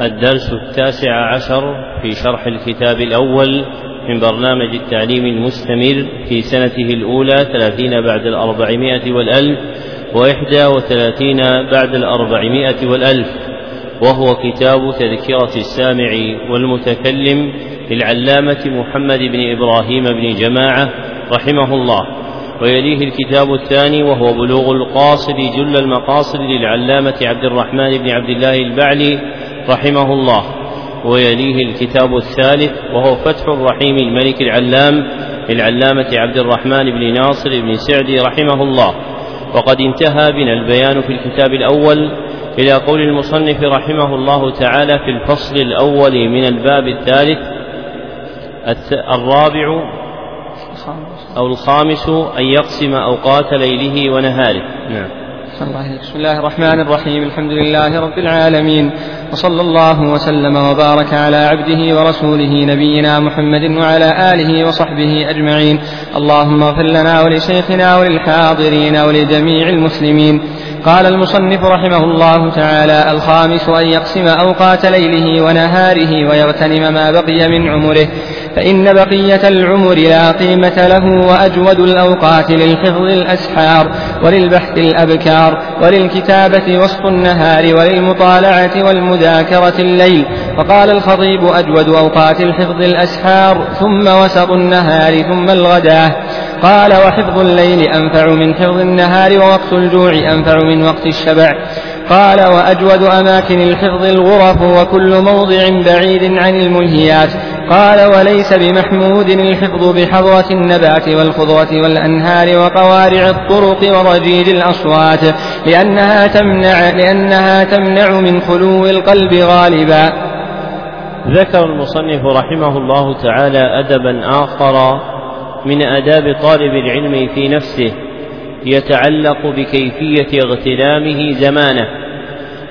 الدرس التاسع عشر في شرح الكتاب الأول من برنامج التعليم المستمر في سنته الأولى ثلاثين بعد الأربعمائة والألف وإحدى وثلاثين بعد الأربعمائة والألف. وهو كتاب تذكرة السامع والمتكلم للعلامة محمد بن إبراهيم بن جماعة رحمه الله. ويليه الكتاب الثاني وهو بلوغ القاصد جل المقاصد للعلامة عبد الرحمن بن عبد الله البعلي رحمه الله ويليه الكتاب الثالث وهو فتح الرحيم الملك العلام للعلامة عبد الرحمن بن ناصر بن سعدي رحمه الله وقد انتهى بنا البيان في الكتاب الأول إلى قول المصنف رحمه الله تعالى في الفصل الأول من الباب الثالث الرابع أو الخامس أن يقسم أوقات ليله ونهاره. نعم. بسم الله الرحمن الرحيم. الحمد لله رب العالمين. وصلى الله وسلم وبارك على عبده ورسوله نبينا محمد وعلى آله وصحبه أجمعين. اللهم اغفر لنا ولشيخنا وللحاضرين ولجميع المسلمين. قال المصنف رحمه الله تعالى الخامس أن يقسم أوقات ليله ونهاره ويغتنم ما بقي من عمره. فإن بقية العمر لا قيمة له وأجود الأوقات للحفظ الأسحار. وللبحث الأبكار وللكتابة وسط النهار وللمطالعة والمذاكرة الليل. فقال الخطيب أجود أوقات الحفظ الأسحار ثم وسط النهار ثم الغداة. قال وحفظ الليل أنفع من حفظ النهار ووقت الجوع أنفع من وقت الشبع. قال وأجود أماكن الحفظ الغرف وكل موضع بعيد عن الملهيات. قال وليس بمحمود الحفظ بحضرة النبات والخضرة والأنهار وقوارع الطرق ورجيج الأصوات لأنها تمنع لأنها تمنع من خلو القلب غالبا. ذكر المصنف رحمه الله تعالى أدبا آخر من آداب طالب العلم في نفسه يتعلق بكيفية اغتنامه زمانه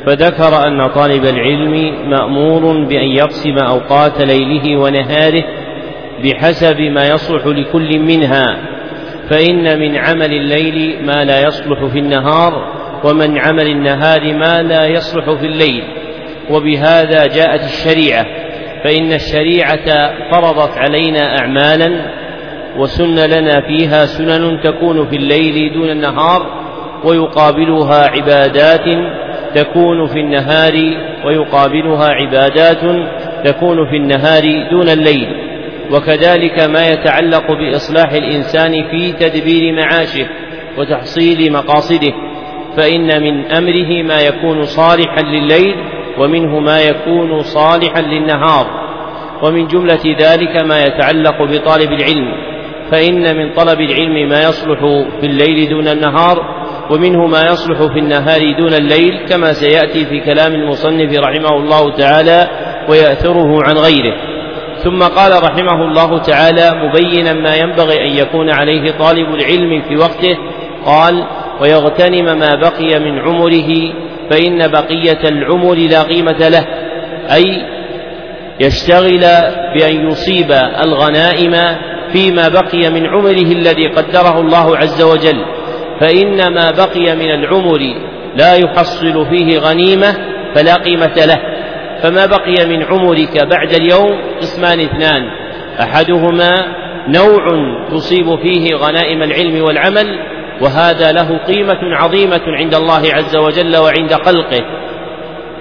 فذكر أن طالب العلم مأمور بأن يقسم أوقات ليله ونهاره بحسب ما يصلح لكل منها فإن من عمل الليل ما لا يصلح في النهار ومن عمل النهار ما لا يصلح في الليل. وبهذا جاءت الشريعة فإن الشريعة فرضت علينا أعمالا وسن لنا فيها سنن تكون في الليل دون النهار ويقابلها عبادات تكون في النهار ويقابلها عبادات تكون في النهار دون الليل. وكذلك ما يتعلق بإصلاح الإنسان في تدبير معاشه وتحصيل مقاصده فإن من أمره ما يكون صالحا لليل ومنه ما يكون صالحا للنهار. ومن جملة ذلك ما يتعلق بطالب العلم فإن من طلب العلم ما يصلح في الليل دون النهار ومنه ما يصلح في النهار دون الليل كما سيأتي في كلام المصنف رحمه الله تعالى ويأثره عن غيره. ثم قال رحمه الله تعالى مبينا ما ينبغي أن يكون عليه طالب العلم في وقته قال ويغتنم ما بقي من عمره فإن بقية العمر لا قيمة له أي يشتغل بأن يصيب الغنائم فيما بقي من عمره الذي قدره الله عز وجل. فإن ما بقي من العمر لا يحصل فيه غنيمة فلا قيمة له. فما بقي من عمرك بعد اليوم؟ قسمان اثنان. أحدهما نوع تصيب فيه غنائم العلم والعمل وهذا له قيمة عظيمة عند الله عز وجل وعند خلقه.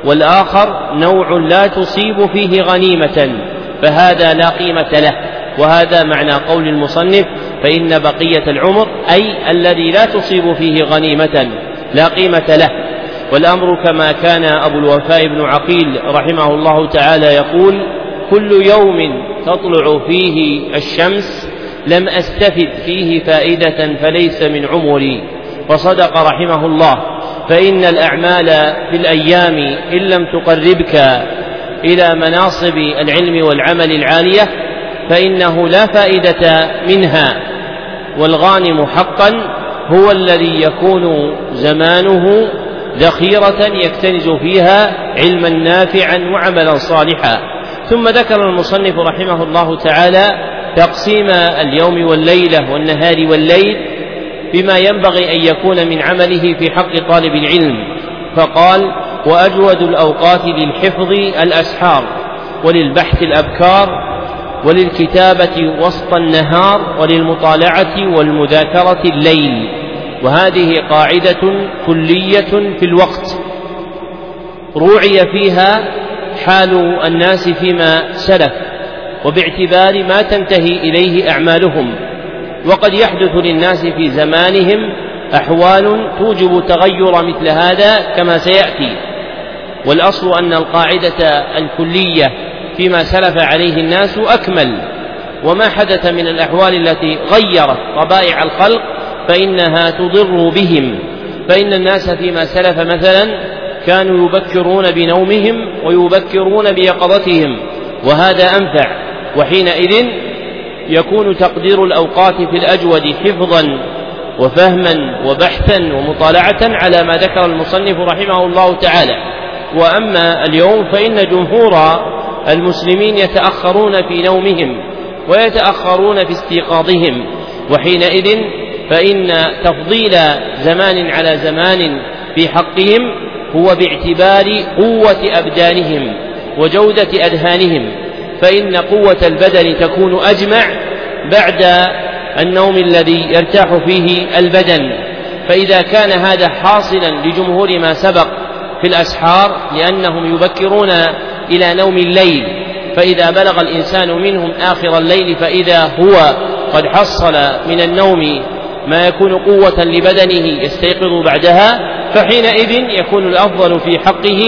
والآخر نوع لا تصيب فيه غنيمة فهذا لا قيمة له. وهذا معنى قول المصنف فإن بقية العمر أي الذي لا تصيب فيه غنيمة لا قيمة له. والأمر كما كان أبو الوفاء بن عقيل رحمه الله تعالى يقول كل يوم تطلع فيه الشمس لم أستفد فيه فائدة فليس من عمري. وصدق رحمه الله فإن الأعمال في الأيام إن لم تقربك إلى مناصب العلم والعمل العالية فإنه لا فائدة منها والغانم حقا هو الذي يكون زمانه ذخيرة يكتنز فيها علما نافعا وعملا صالحا. ثم ذكر المصنف رحمه الله تعالى تقسيم اليوم والليلة والنهار والليل بما ينبغي أن يكون من عمله في حق طالب العلم. فقال وأجود الأوقات للحفظ الأسحار وللبحث الأبكار وللكتابة وسط النهار وللمطالعة والمذاكرة الليل. وهذه قاعدة كلية في الوقت. روعي فيها حال الناس فيما سلف وباعتبار ما تنتهي إليه أعمالهم. وقد يحدث للناس في زمانهم أحوال توجب تغير مثل هذا كما سيأتي. والأصل أن القاعدة الكلية فيما سلف عليه الناس أكمل. وما حدث من الأحوال التي غيرت طبائع الخلق فإنها تضر بهم. فإن الناس فيما سلف مثلا كانوا يبكرون بنومهم ويبكرون بيقظتهم وهذا أنفع. وحينئذ يكون تقدير الأوقات في الأجود حفظا وفهما وبحثا ومطالعة على ما ذكر المصنف رحمه الله تعالى. وأما اليوم فإن جمهور المسلمين يتأخرون في نومهم ويتأخرون في استيقاظهم وحينئذ فإن تفضيل زمان على زمان في حقهم هو باعتبار قوة أبدانهم وجودة أذهانهم فإن قوة البدن تكون أجمع بعد النوم الذي يرتاح فيه البدن فإذا كان هذا حاصلا لجمهور ما سبق في الأسحار لأنهم يبكرون إلى نوم الليل فإذا بلغ الإنسان منهم آخر الليل فإذا هو قد حصل من النوم ما يكون قوة لبدنه يستيقظ بعدها فحينئذ يكون الأفضل في حقه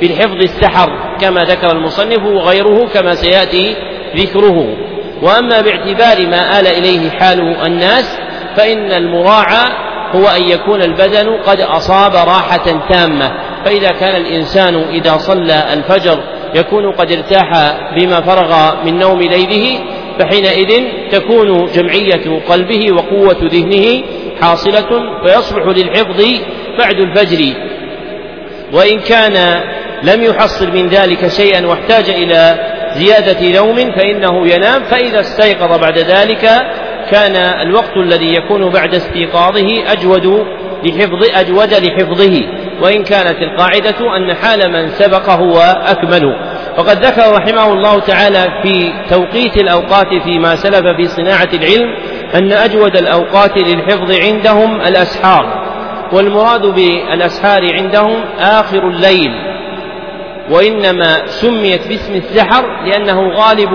بالحفظ السحر كما ذكر المصنف وغيره كما سيأتي ذكره. وأما باعتبار ما آل إليه حال الناس فإن المراعى هو أن يكون البدن قد أصاب راحة تامة. فإذا كان الإنسان إذا صلى الفجر يكون قد ارتاح بما فرغ من نوم ليله فحينئذ تكون جمعية قلبه وقوة ذهنه حاصلة فيصلح للحفظ بعد الفجر. وإن كان لم يحصل من ذلك شيئا واحتاج إلى زيادة نوم فإنه ينام فإذا استيقظ بعد ذلك كان الوقت الذي يكون بعد استيقاظه أجود لحفظ أجود لحفظه. وإن كانت القاعدة أن حال من سبق هو أكمل وقد ذكر رحمه الله تعالى في توقيت الأوقات فيما سلف في صناعة العلم أن أجود الأوقات للحفظ عندهم الأسحار والمراد بالأسحار عندهم آخر الليل. وإنما سميت باسم السحر لأنه غالب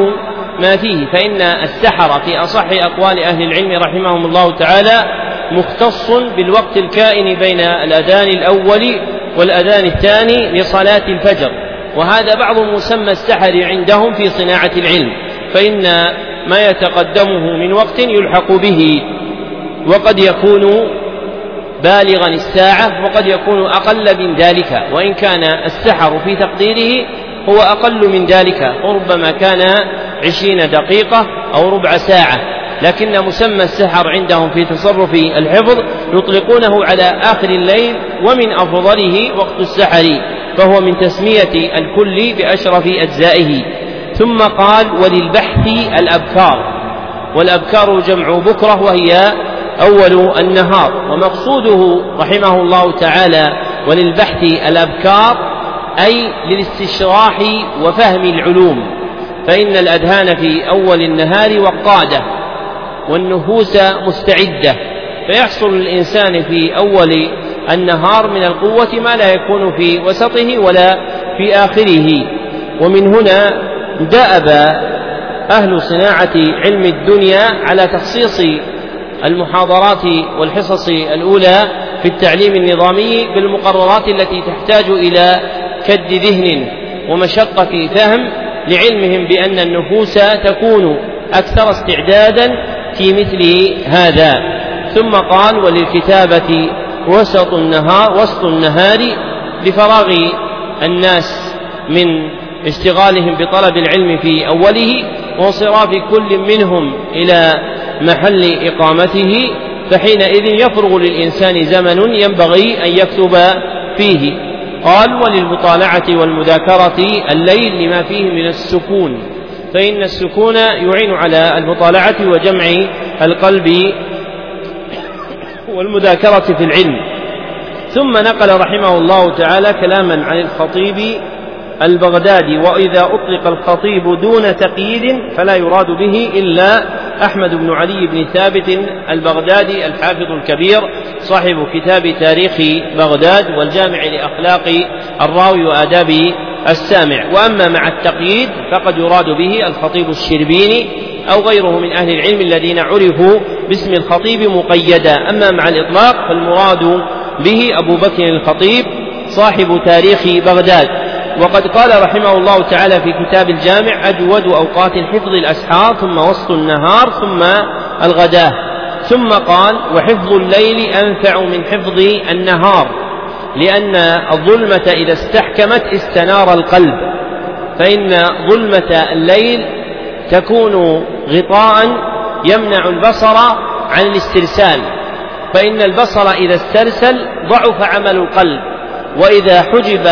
ما فيه فإن السحر في أصح أقوال أهل العلم رحمهم الله تعالى مختص بالوقت الكائن بين الأذان الأول والأذان الثاني لصلاة الفجر. وهذا بعض مسمى السحر عندهم في صناعة العلم. فإن ما يتقدمه من وقت يلحق به. وقد يكون بالغا الساعة وقد يكون أقل من ذلك. وإن كان السحر في تقديره هو أقل من ذلك. وربما كان عشرين دقيقة أو ربع ساعة. لكن مسمى السحر عندهم في تصرف الحفظ يطلقونه على آخر الليل ومن أفضله وقت السحر فهو من تسمية الكل بأشرف أجزائه. ثم قال وللبحث الأبكار. والأبكار جمع بكرة وهي أول النهار. ومقصوده رحمه الله تعالى وللبحث الأبكار أي للاستشراح وفهم العلوم. فإن الأذهان في أول النهار وقادة. والنفوس مستعدة. فيحصل للإنسان في أول النهار من القوة ما لا يكون في وسطه ولا في آخره. ومن هنا دأب أهل صناعة علم الدنيا على تخصيص المحاضرات والحصص الأولى في التعليم النظامي بالمقررات التي تحتاج إلى كد ذهن ومشقة فهم لعلمهم بأن النفوس تكون أكثر استعدادا في مثل هذا. ثم قال وللكتابة وسط النهار وسط النهار لفراغ الناس من اشتغالهم بطلب العلم في أوله وانصراف كل منهم إلى محل إقامته فحينئذ يفرغ للإنسان زمن ينبغي أن يكتب فيه. قال وللمطالعة والمذاكرة الليل لما فيه من السكون. فإن السكون يعين على المطالعة وجمع القلب والمذاكرة في العلم. ثم نقل رحمه الله تعالى كلاما عن الخطيب البغدادي وإذا أطلق الخطيب دون تقييد فلا يراد به إلا أحمد بن علي بن ثابت البغدادي الحافظ الكبير صاحب كتاب تاريخ بغداد والجامع لأخلاق الراوي وآداب السامع. وأما مع التقييد فقد يراد به الخطيب الشربيني أو غيره من أهل العلم الذين عرفوا باسم الخطيب مقيدا. أما مع الإطلاق فالمراد به أبو بكر الخطيب صاحب تاريخ بغداد. وقد قال رحمه الله تعالى في كتاب الجامع أجود أوقات حفظ الأسحار ثم وسط النهار ثم الغداة. ثم قال وحفظ الليل أنفع من حفظ النهار. لأن الظلمة إذا استحكمت استنار القلب فإن ظلمة الليل تكون غطاء يمنع البصر عن الاسترسال فإن البصر إذا استرسل ضعف عمل القلب وإذا حجب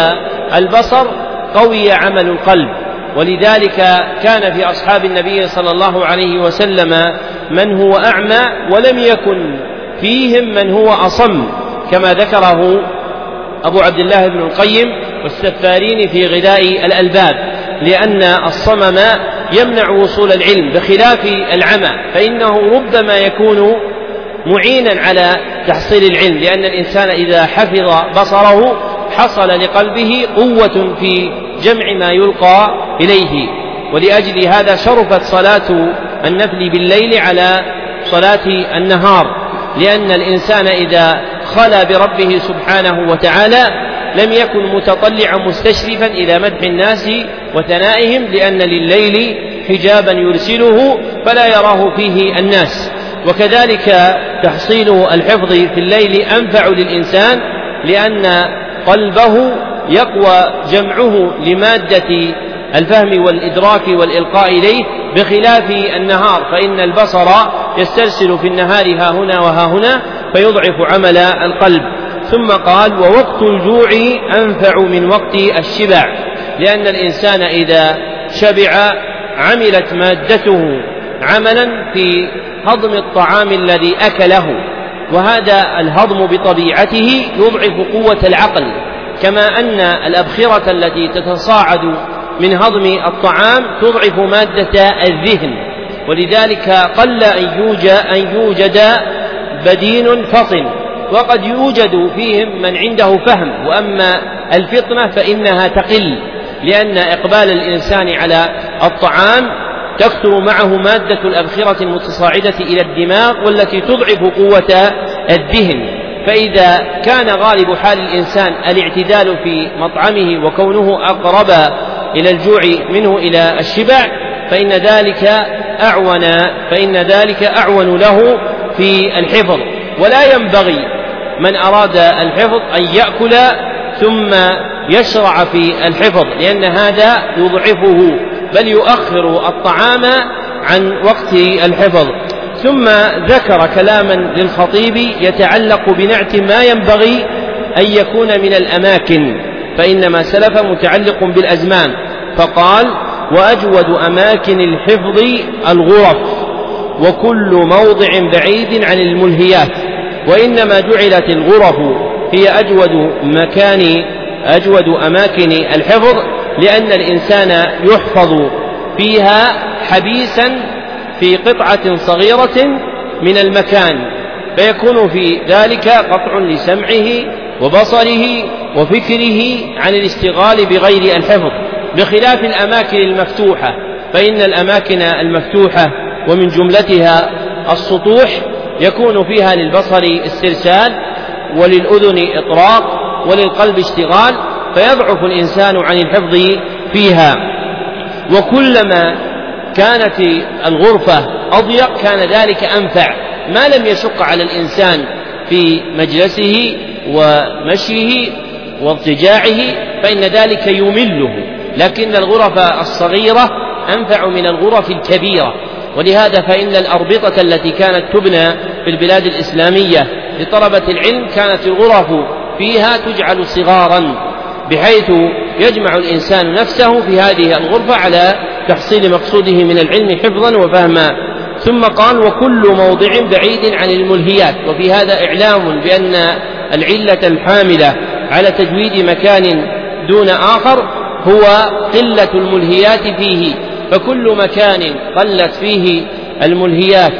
البصر قوي عمل القلب. ولذلك كان في أصحاب النبي صلى الله عليه وسلم من هو أعمى ولم يكن فيهم من هو أصم كما ذكره أبو عبد الله بن القيم والسفارين في غذاء الألباب لأن الصمم يمنع وصول العلم بخلاف العمى فإنه ربما يكون معينا على تحصيل العلم لأن الإنسان إذا حفظ بصره حصل لقلبه قوة في جمع ما يلقى إليه. ولأجل هذا شرفت صلاة النفل بالليل على صلاة النهار لأن الإنسان إذا خلا بربه سبحانه وتعالى لم يكن متطلعا مستشرفا إلى مدح الناس وثنائهم لأن لليل حجابا يرسله فلا يراه فيه الناس. وكذلك تحصيل الحفظ في الليل أنفع للإنسان لأن قلبه يقوى جمعه لمادة الفهم والإدراك والإلقاء إليه بخلاف النهار فإن البصر يسترسل في النهار ها هنا وها هنا فيضعف عمل القلب. ثم قال ووقت الجوع أنفع من وقت الشبع لأن الإنسان إذا شبع عملت مادته عملا في هضم الطعام الذي أكله وهذا الهضم بطبيعته يضعف قوة العقل. كما أن الأبخرة التي تتصاعد من هضم الطعام تضعف مادة الذهن ولذلك قل أن يوجد, أن يوجد بدين فطن وقد يوجد فيهم من عنده فهم وأما الفطنة فإنها تقل لأن إقبال الإنسان على الطعام تكثر معه مادة الأبخرة المتصاعدة إلى الدماغ والتي تضعف قوة الذهن فإذا كان غالب حال الإنسان الاعتدال في مطعمه وكونه أقرب إلى الجوع منه إلى الشبع فإن ذلك أعون فإن ذلك أعون له في الحفظ. ولا ينبغي من أراد الحفظ أن يأكل ثم يشرع في الحفظ لأن هذا يضعفه بل يؤخر الطعام عن وقت الحفظ. ثم ذكر كلاما للخطيب يتعلق بنعت ما ينبغي أن يكون من الأماكن فإن ما سلف متعلق بالأزمان. فقال وأجود أماكن الحفظ الغرف. وكل موضع بعيد عن الملهيات وإنما جعلت الغرف هي أجود مكان أجود أماكن الحفظ لأن الإنسان يحفظ فيها حبيسا في قطعة صغيرة من المكان فيكون في ذلك قطع لسمعه وبصره وفكره عن الاشتغال بغير الحفظ بخلاف الأماكن المفتوحة فإن الأماكن المفتوحة ومن جملتها السطوح يكون فيها للبصر استرسال وللأذن إطراق وللقلب اشتغال فيضعف الإنسان عن الحفظ فيها. وكلما كانت الغرفة أضيق كان ذلك أنفع. ما لم يشق على الإنسان في مجلسه ومشيه واضطجاعه فإن ذلك يمله. لكن الغرف الصغيرة أنفع من الغرف الكبيرة. ولهذا فإن الأربطة التي كانت تبنى في البلاد الإسلامية لطلبة العلم كانت الغرف فيها تجعل صغارا بحيث يجمع الإنسان نفسه في هذه الغرفة على تحصيل مقصوده من العلم حفظا وفهما. ثم قال وكل موضع بعيد عن الملهيات وفي هذا إعلام بأن العلة الحاملة على تجويد مكان دون آخر هو قلة الملهيات فيه. فكل مكان قلت فيه الملهيات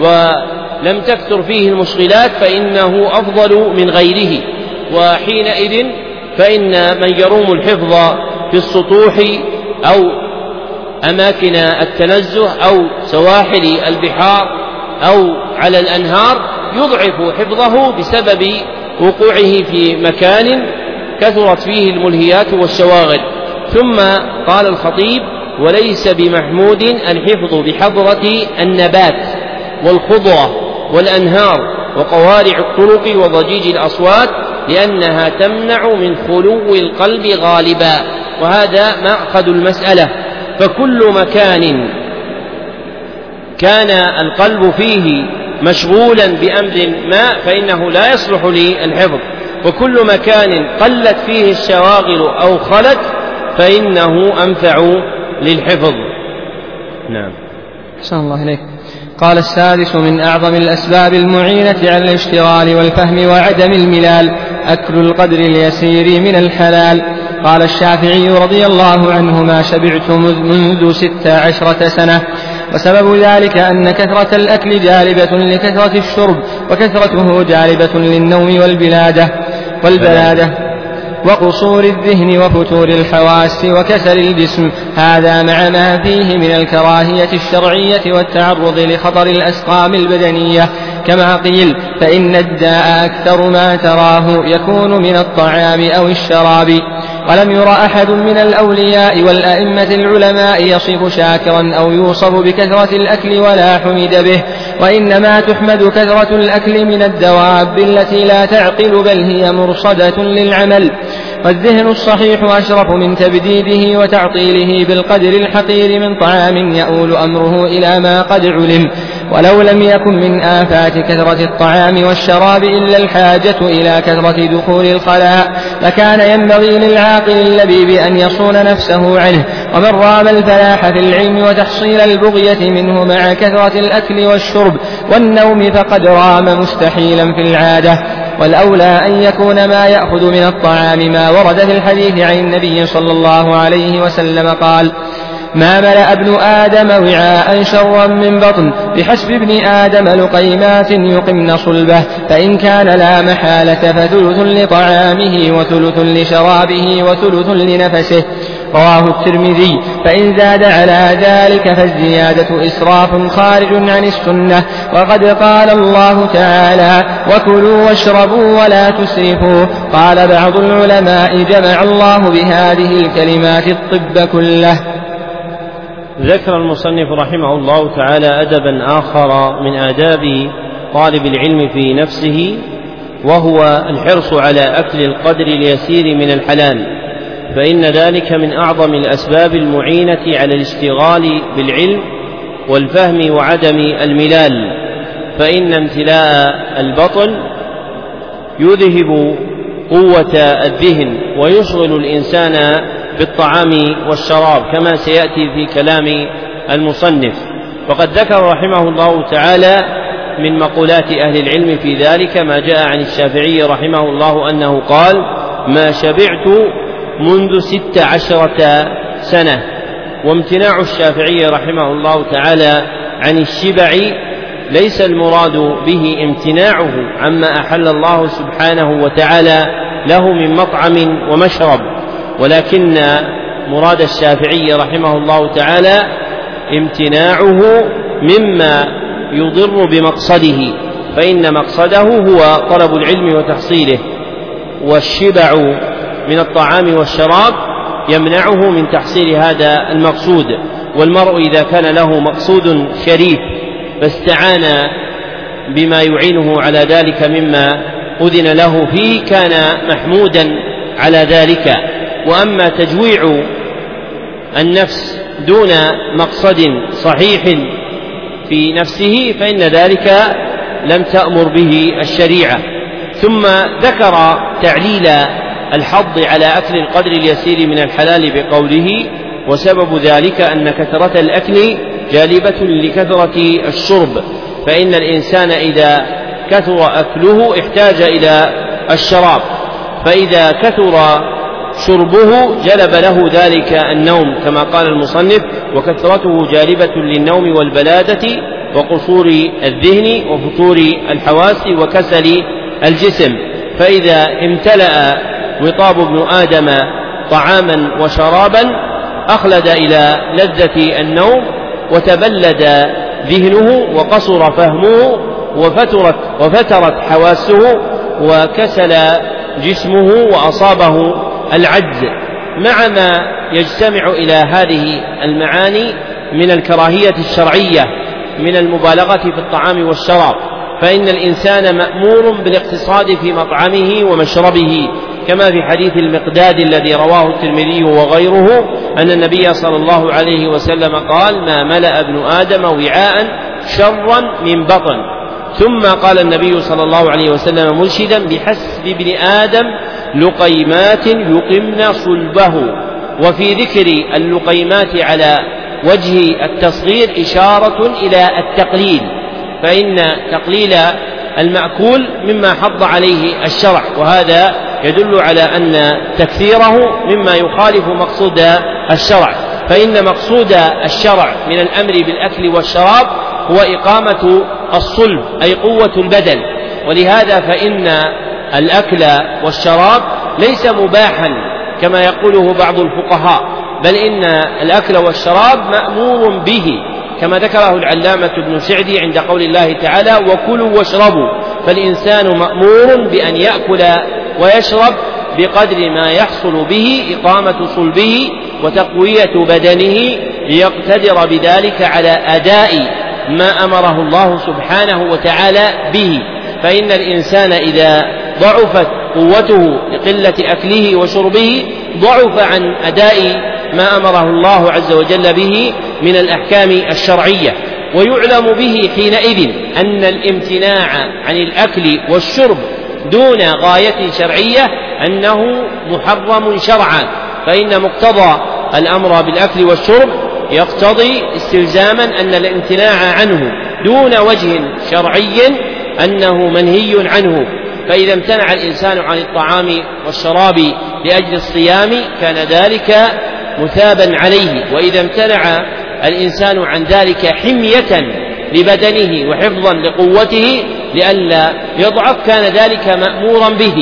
ولم تكثر فيه المشغلات فإنه أفضل من غيره وحينئذ فإن من يروم الحفظ في السطوح أو أماكن التنزه أو سواحل البحار أو على الأنهار يضعف حفظه بسبب وقوعه في مكان كثرت فيه الملهيات والشواغل. ثم قال الخطيب وليس بمحمود الحفظ بحضرة النبات والخضرة والأنهار وقوارع الطرق وضجيج الأصوات لأنها تمنع من خلو القلب غالبا. وهذا مأخذ المسألة. فكل مكان كان القلب فيه مشغولا بأمر ما فإنه لا يصلح للحفظ وكل مكان قلت فيه الشواغل أو خلت فإنه أنفع للحفظ. نعم. أحسن الله إليك. قال السادس من أعظم الأسباب المعينة على الاشتغال والفهم وعدم الملال أكل القدر اليسير من الحلال. قال الشافعي رضي الله عنه ما شبعت منذ ست عشرة سنة. وسبب ذلك أن كثرة الأكل جالبة لكثرة الشرب وكثرته جالبة للنوم والبلادة والبلادة. وقصور الذهن وفتور الحواس وكسل الجسم. هذا مع ما فيه من الكراهية الشرعية والتعرض لخطر الأسقام البدنية. كما قيل فإن الداء أكثر ما تراه يكون من الطعام أو الشراب. ولم ير أحد من الأولياء والأئمة العلماء يصف شاكرا أو يوصف بكثرة الأكل ولا حمد به. وإنما تحمد كثرة الأكل من الدواب التي لا تعقل بل هي مرصدة للعمل. والذهن الصحيح أشرف من تبديده وتعطيله بالقدر الحقير من طعام يؤول أمره إلى ما قد علم. ولو لم يكن من آفات كثرة الطعام والشراب إلا الحاجة إلى كثرة دخول الخلاء لكان ينبغي للعاقل اللبيب أن يصون نفسه عنه. ومن رام الفلاح في العلم وتحصيل البغية منه مع كثرة الأكل والشرب والنوم فقد رام مستحيلا في العادة. والأولى أن يكون ما يأخذ من الطعام ما ورد في الحديث عن النبي صلى الله عليه وسلم قال ما ملأ ابن آدم وعاء شرا من بطن بحسب ابن آدم لقيمات يقمن صلبه فإن كان لا محالة فثلث لطعامه وثلث لشرابه وثلث لنفسه. رواه الترمذي. فإن زاد على ذلك فالزيادة إسراف خارج عن السنة. وقد قال الله تعالى وكلوا واشربوا ولا تسرفوا قال بعض العلماء جمع الله بهذه الكلمات الطب كله ذكر المصنف رحمه الله تعالى أدبا آخر من آداب طالب العلم في نفسه وهو الحرص على أكل القدر اليسير من الحلال فإن ذلك من أعظم الأسباب المعينة على الاشتغال بالعلم والفهم وعدم الملال فإن امتلاء البطن يذهب قوة الذهن ويشغل الإنسان بالطعام والشراب كما سيأتي في كلام المصنف. وقد ذكر رحمه الله تعالى من مقولات أهل العلم في ذلك ما جاء عن الشافعي رحمه الله أنه قال ما شبعت منذ ست عشرة سنة وامتناع الشافعي رحمه الله تعالى عن الشبع ليس المراد به امتناعه عما أحل الله سبحانه وتعالى له من مطعم ومشرب. ولكن مراد الشافعي رحمه الله تعالى امتناعه مما يضر بمقصده فإن مقصده هو طلب العلم وتحصيله والشبع من الطعام والشراب يمنعه من تحصيل هذا المقصود والمرء إذا كان له مقصود شريف فاستعان بما يعينه على ذلك مما أذن له فيه كان محمودا على ذلك. وأما تجويع النفس دون مقصد صحيح في نفسه فإن ذلك لم تأمر به الشريعة. ثم ذكر تعليل الحض على أكل القدر اليسير من الحلال بقوله وسبب ذلك أن كثرة الأكل جالبة لكثرة الشرب فإن الإنسان إذا كثر أكله احتاج إلى الشراب فإذا كثر شربه جلب له ذلك النوم كما قال المصنف وكثرته جالبة للنوم والبلادة وقصور الذهن وفتور الحواس وكسل الجسم. فإذا امتلأ وطاب ابن آدم طعاما وشرابا أخلد إلى لذة النوم وتبلد ذهنه وقصر فهمه وفترت وفترت حواسه وكسل جسمه وأصابه العجز مع ما يجتمع إلى هذه المعاني من الكراهية الشرعية من المبالغة في الطعام والشراب فإن الإنسان مأمور بالاقتصاد في مطعمه ومشربه كما في حديث المقداد الذي رواه الترمذي وغيره أن النبي صلى الله عليه وسلم قال ما ملأ ابن آدم وعاء شرا من بطن. ثم قال النبي صلى الله عليه وسلم مرشدا بحسب ابن آدم لقيمات يقمن صلبه. وفي ذكر اللقيمات على وجه التصغير إشارة إلى التقليل فإن تقليل المأكول مما حض عليه الشرع وهذا يدل على أن تكثيره مما يخالف مقصود الشرع. فإن مقصود الشرع من الأمر بالأكل والشراب هو إقامة الصلب أي قوة البدن. ولهذا فإن الأكل والشراب ليس مباحا كما يقوله بعض الفقهاء بل إن الأكل والشراب مأمور به كما ذكره العلامة ابن سعدي عند قول الله تعالى وكلوا واشربوا فالإنسان مأمور بأن يأكل ويشرب بقدر ما يحصل به إقامة صلبه وتقوية بدنه ليقتدر بذلك على أداء ما أمره الله سبحانه وتعالى به. فإن الإنسان إذا ضعفت قوته لقلة أكله وشربه ضعف عن أداء ما أمره الله عز وجل به من الأحكام الشرعية. ويعلم به حينئذ أن الامتناع عن الأكل والشرب دون غاية شرعية أنه محرم شرعا. فإن مقتضى الأمر بالأكل والشرب يقتضي استلزاما أن الامتناع عنه دون وجه شرعي أنه منهي عنه. فإذا امتنع الإنسان عن الطعام والشراب لأجل الصيام كان ذلك مثابا عليه. وإذا امتنع الإنسان عن ذلك حمية لبدنه وحفظا لقوته لئلا يضعف كان ذلك مأمورا به.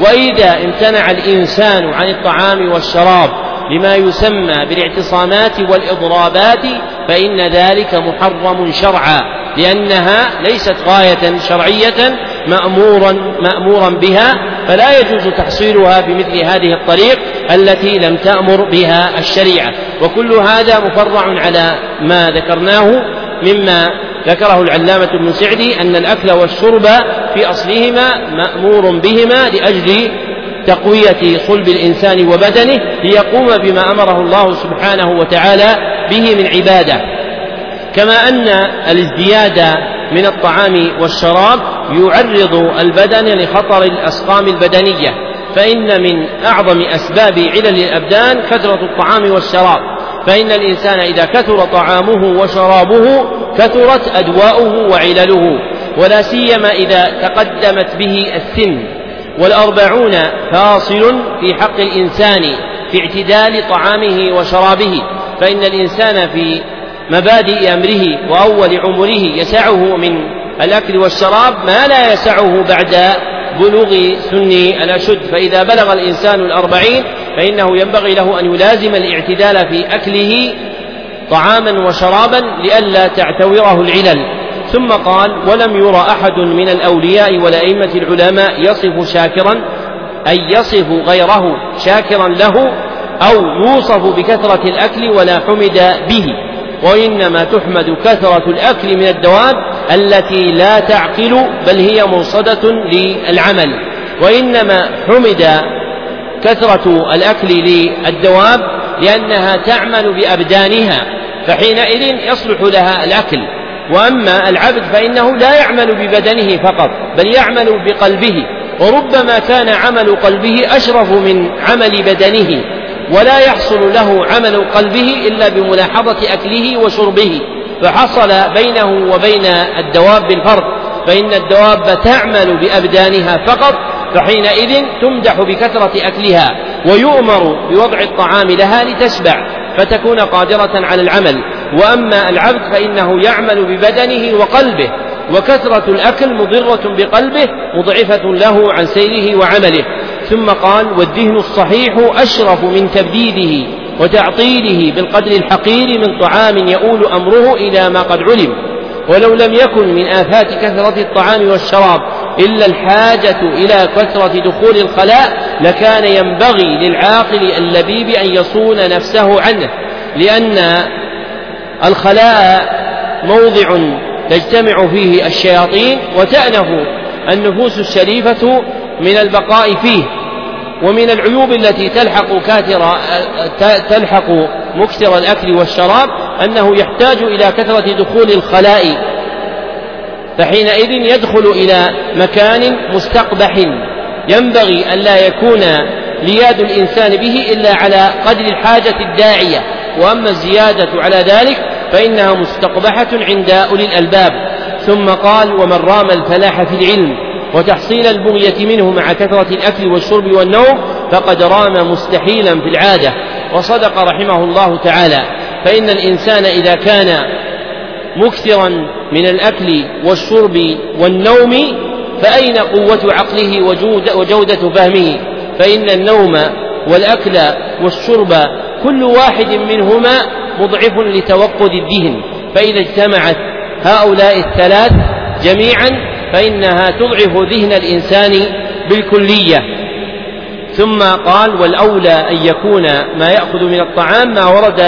وإذا امتنع الإنسان عن الطعام والشراب لما يسمى بالاعتصامات والإضرابات فإن ذلك محرم شرعا لأنها ليست غاية شرعية مأمورا مأمورا بها فلا يجوز تحصيلها بمثل هذه الطريق التي لم تأمر بها الشريعة. وكل هذا مفرع على ما ذكرناه مما ذكره العلامة ابن سعدي أن الأكل والشرب في أصلهما مأمور بهما لأجل تقوية صلب الإنسان وبدنه ليقوم بما أمره الله سبحانه وتعالى به من عبادة. كما أن الازدياد من الطعام والشراب يعرض البدن لخطر الأسقام البدنية فإن من أعظم أسباب علل الأبدان كثرة الطعام والشراب. فإن الإنسان إذا كثر طعامه وشرابه كثرت أدواؤه وعلله ولا سيما إذا تقدمت به السن. والأربعون فاصل في حق الإنسان في اعتدال طعامه وشرابه فإن الإنسان في مبادئ أمره وأول عمره يسعه من الأكل والشراب ما لا يسعه بعد بلوغ سن الأشد. فإذا بلغ الإنسان الأربعين فإنه ينبغي له أن يلازم الاعتدال في أكله طعاما وشرابا لئلا تعتوره العلل. ثم قال ولم يرى أحد من الأولياء والأئمة العلماء يصف شاكرا أي يصف غيره شاكرا له أو يوصف بكثرة الأكل ولا حمد به وإنما تحمد كثرة الأكل من الدواب التي لا تعقل بل هي مرصدة للعمل وإنما حمد كثرة الأكل للدواب لأنها تعمل بأبدانها فحينئذ يصلح لها الأكل. وأما العبد فإنه لا يعمل ببدنه فقط بل يعمل بقلبه. وربما كان عمل قلبه أشرف من عمل بدنه ولا يحصل له عمل قلبه إلا بملاحظة أكله وشربه. فحصل بينه وبين الدواب الفرق فإن الدواب تعمل بأبدانها فقط فحينئذ تمدح بكثرة أكلها ويؤمر بوضع الطعام لها لتشبع فتكون قادرة على العمل. وأما العبد فإنه يعمل ببدنه وقلبه وكثرة الأكل مضرة بقلبه مضعفة له عن سيره وعمله. ثم قال والدهن الصحيح أشرف من تبديده وتعطيله بالقدر الحقير من طعام يؤول أمره إلى ما قد علم. ولو لم يكن من آفات كثرة الطعام والشراب إلا الحاجة إلى كثرة دخول الخلاء لكان ينبغي للعاقل اللبيب أن يصون نفسه عنه لأن الخلاء موضع تجتمع فيه الشياطين وتأنف النفوس الشريفة من البقاء فيه ومن العيوب التي تلحق كاثر تلحق مكثر الأكل والشراب أنه يحتاج إلى كثرة دخول الخلاء فحينئذ يدخل إلى مكان مستقبح ينبغي ألا يكون لياد الإنسان به إلا على قدر الحاجة الداعية وأما الزيادة على ذلك فإنها مستقبحة عند أولي الألباب. ثم قال ومن رام الفلاح في العلم وتحصيل البغية منه مع كثرة الأكل والشرب والنوم فقد رام مستحيلا في العادة. وصدق رحمه الله تعالى. فإن الإنسان إذا كان مكثرا من الأكل والشرب والنوم فأين قوة عقله وجودة فهمه؟ فإن النوم والأكل والشرب كل واحد منهما مضعف لتوقد الذهن فإذا اجتمعت هؤلاء الثلاث جميعا فإنها تضعف ذهن الإنسان بالكلية. ثم قال والأولى أن يكون ما يأخذ من الطعام ما ورد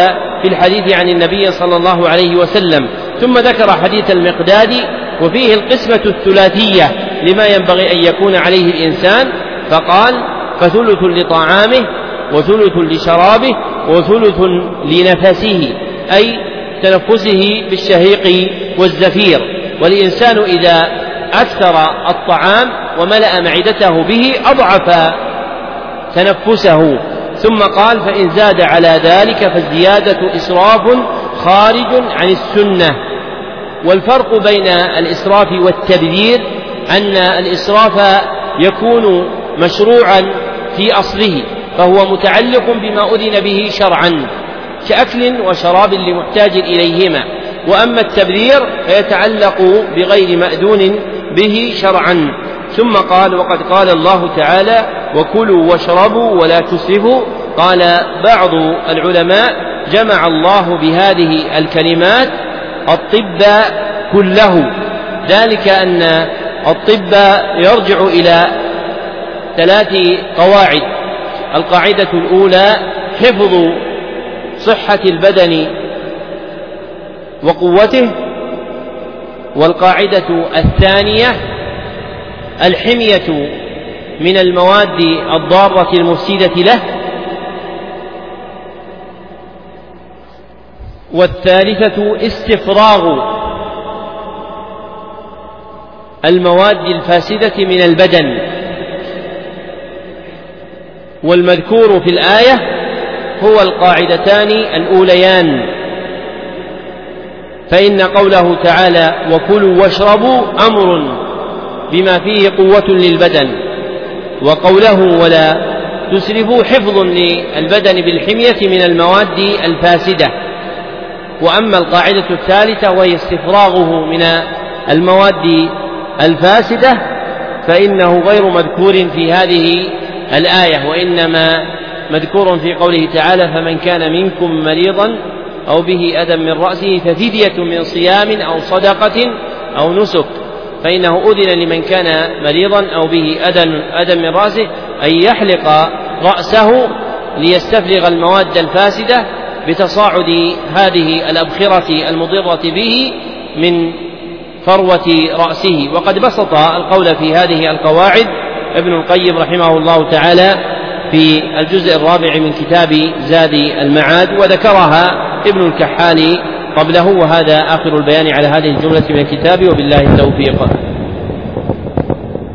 في الحديث عن النبي صلى الله عليه وسلم. ثم ذكر حديث المقداد وفيه القسمة الثلاثية لما ينبغي أن يكون عليه الإنسان فقال فثلث لطعامه وثلث لشرابه وثلث لنفسه أي تنفسه بالشهيق والزفير. والإنسان إذا أكثر الطعام وملأ معدته به أضعف تنفسه. ثم قال فإن زاد على ذلك فالزيادة إسراف خارج عن السنة. والفرق بين الإسراف والتبذير أن الإسراف يكون مشروعا في أصله. فهو متعلق بما أذن به شرعا كأكل وشراب لمحتاج إليهما. وأما التبذير فيتعلق بغير مأذون به شرعا. ثم قال وقد قال الله تعالى وكلوا واشربوا ولا تسرفوا قال بعض العلماء جمع الله بهذه الكلمات الطب كله ذلك أن الطب يرجع إلى ثلاث قواعد. القاعدة الأولى حفظ صحة البدن وقوته والقاعدة الثانية الحمية من المواد الضارة المفسدة له. والثالثة استفراغ المواد الفاسدة من البدن. والمذكور في الآية هو القاعدتان الأوليان. فإن قوله تعالى وكلوا واشربوا أمر بما فيه قوة للبدن وقوله ولا تسرفوا حفظ للبدن بالحمية من المواد الفاسدة. وأما القاعدة الثالثة وهي استفراغه من المواد الفاسدة فإنه غير مذكور في هذه الآية وإنما مذكور في قوله تعالى فمن كان منكم مريضا أو به أذى من رأسه ففدية من صيام أو صدقة أو نسك فإنه أذن لمن كان مريضا أو به أذى من رأسه أن يحلق رأسه ليستفرغ المواد الفاسدة بتصاعد هذه الأبخرة المضرة به من فروة رأسه. وقد بسط القول في هذه القواعد ابن القيم رحمه الله تعالى في الجزء الرابع من كتاب زاد المعاد وذكرها ابن الكحاني قبله وهذا آخر البيان على هذه الجملة من الكتاب وبالله التوفيق.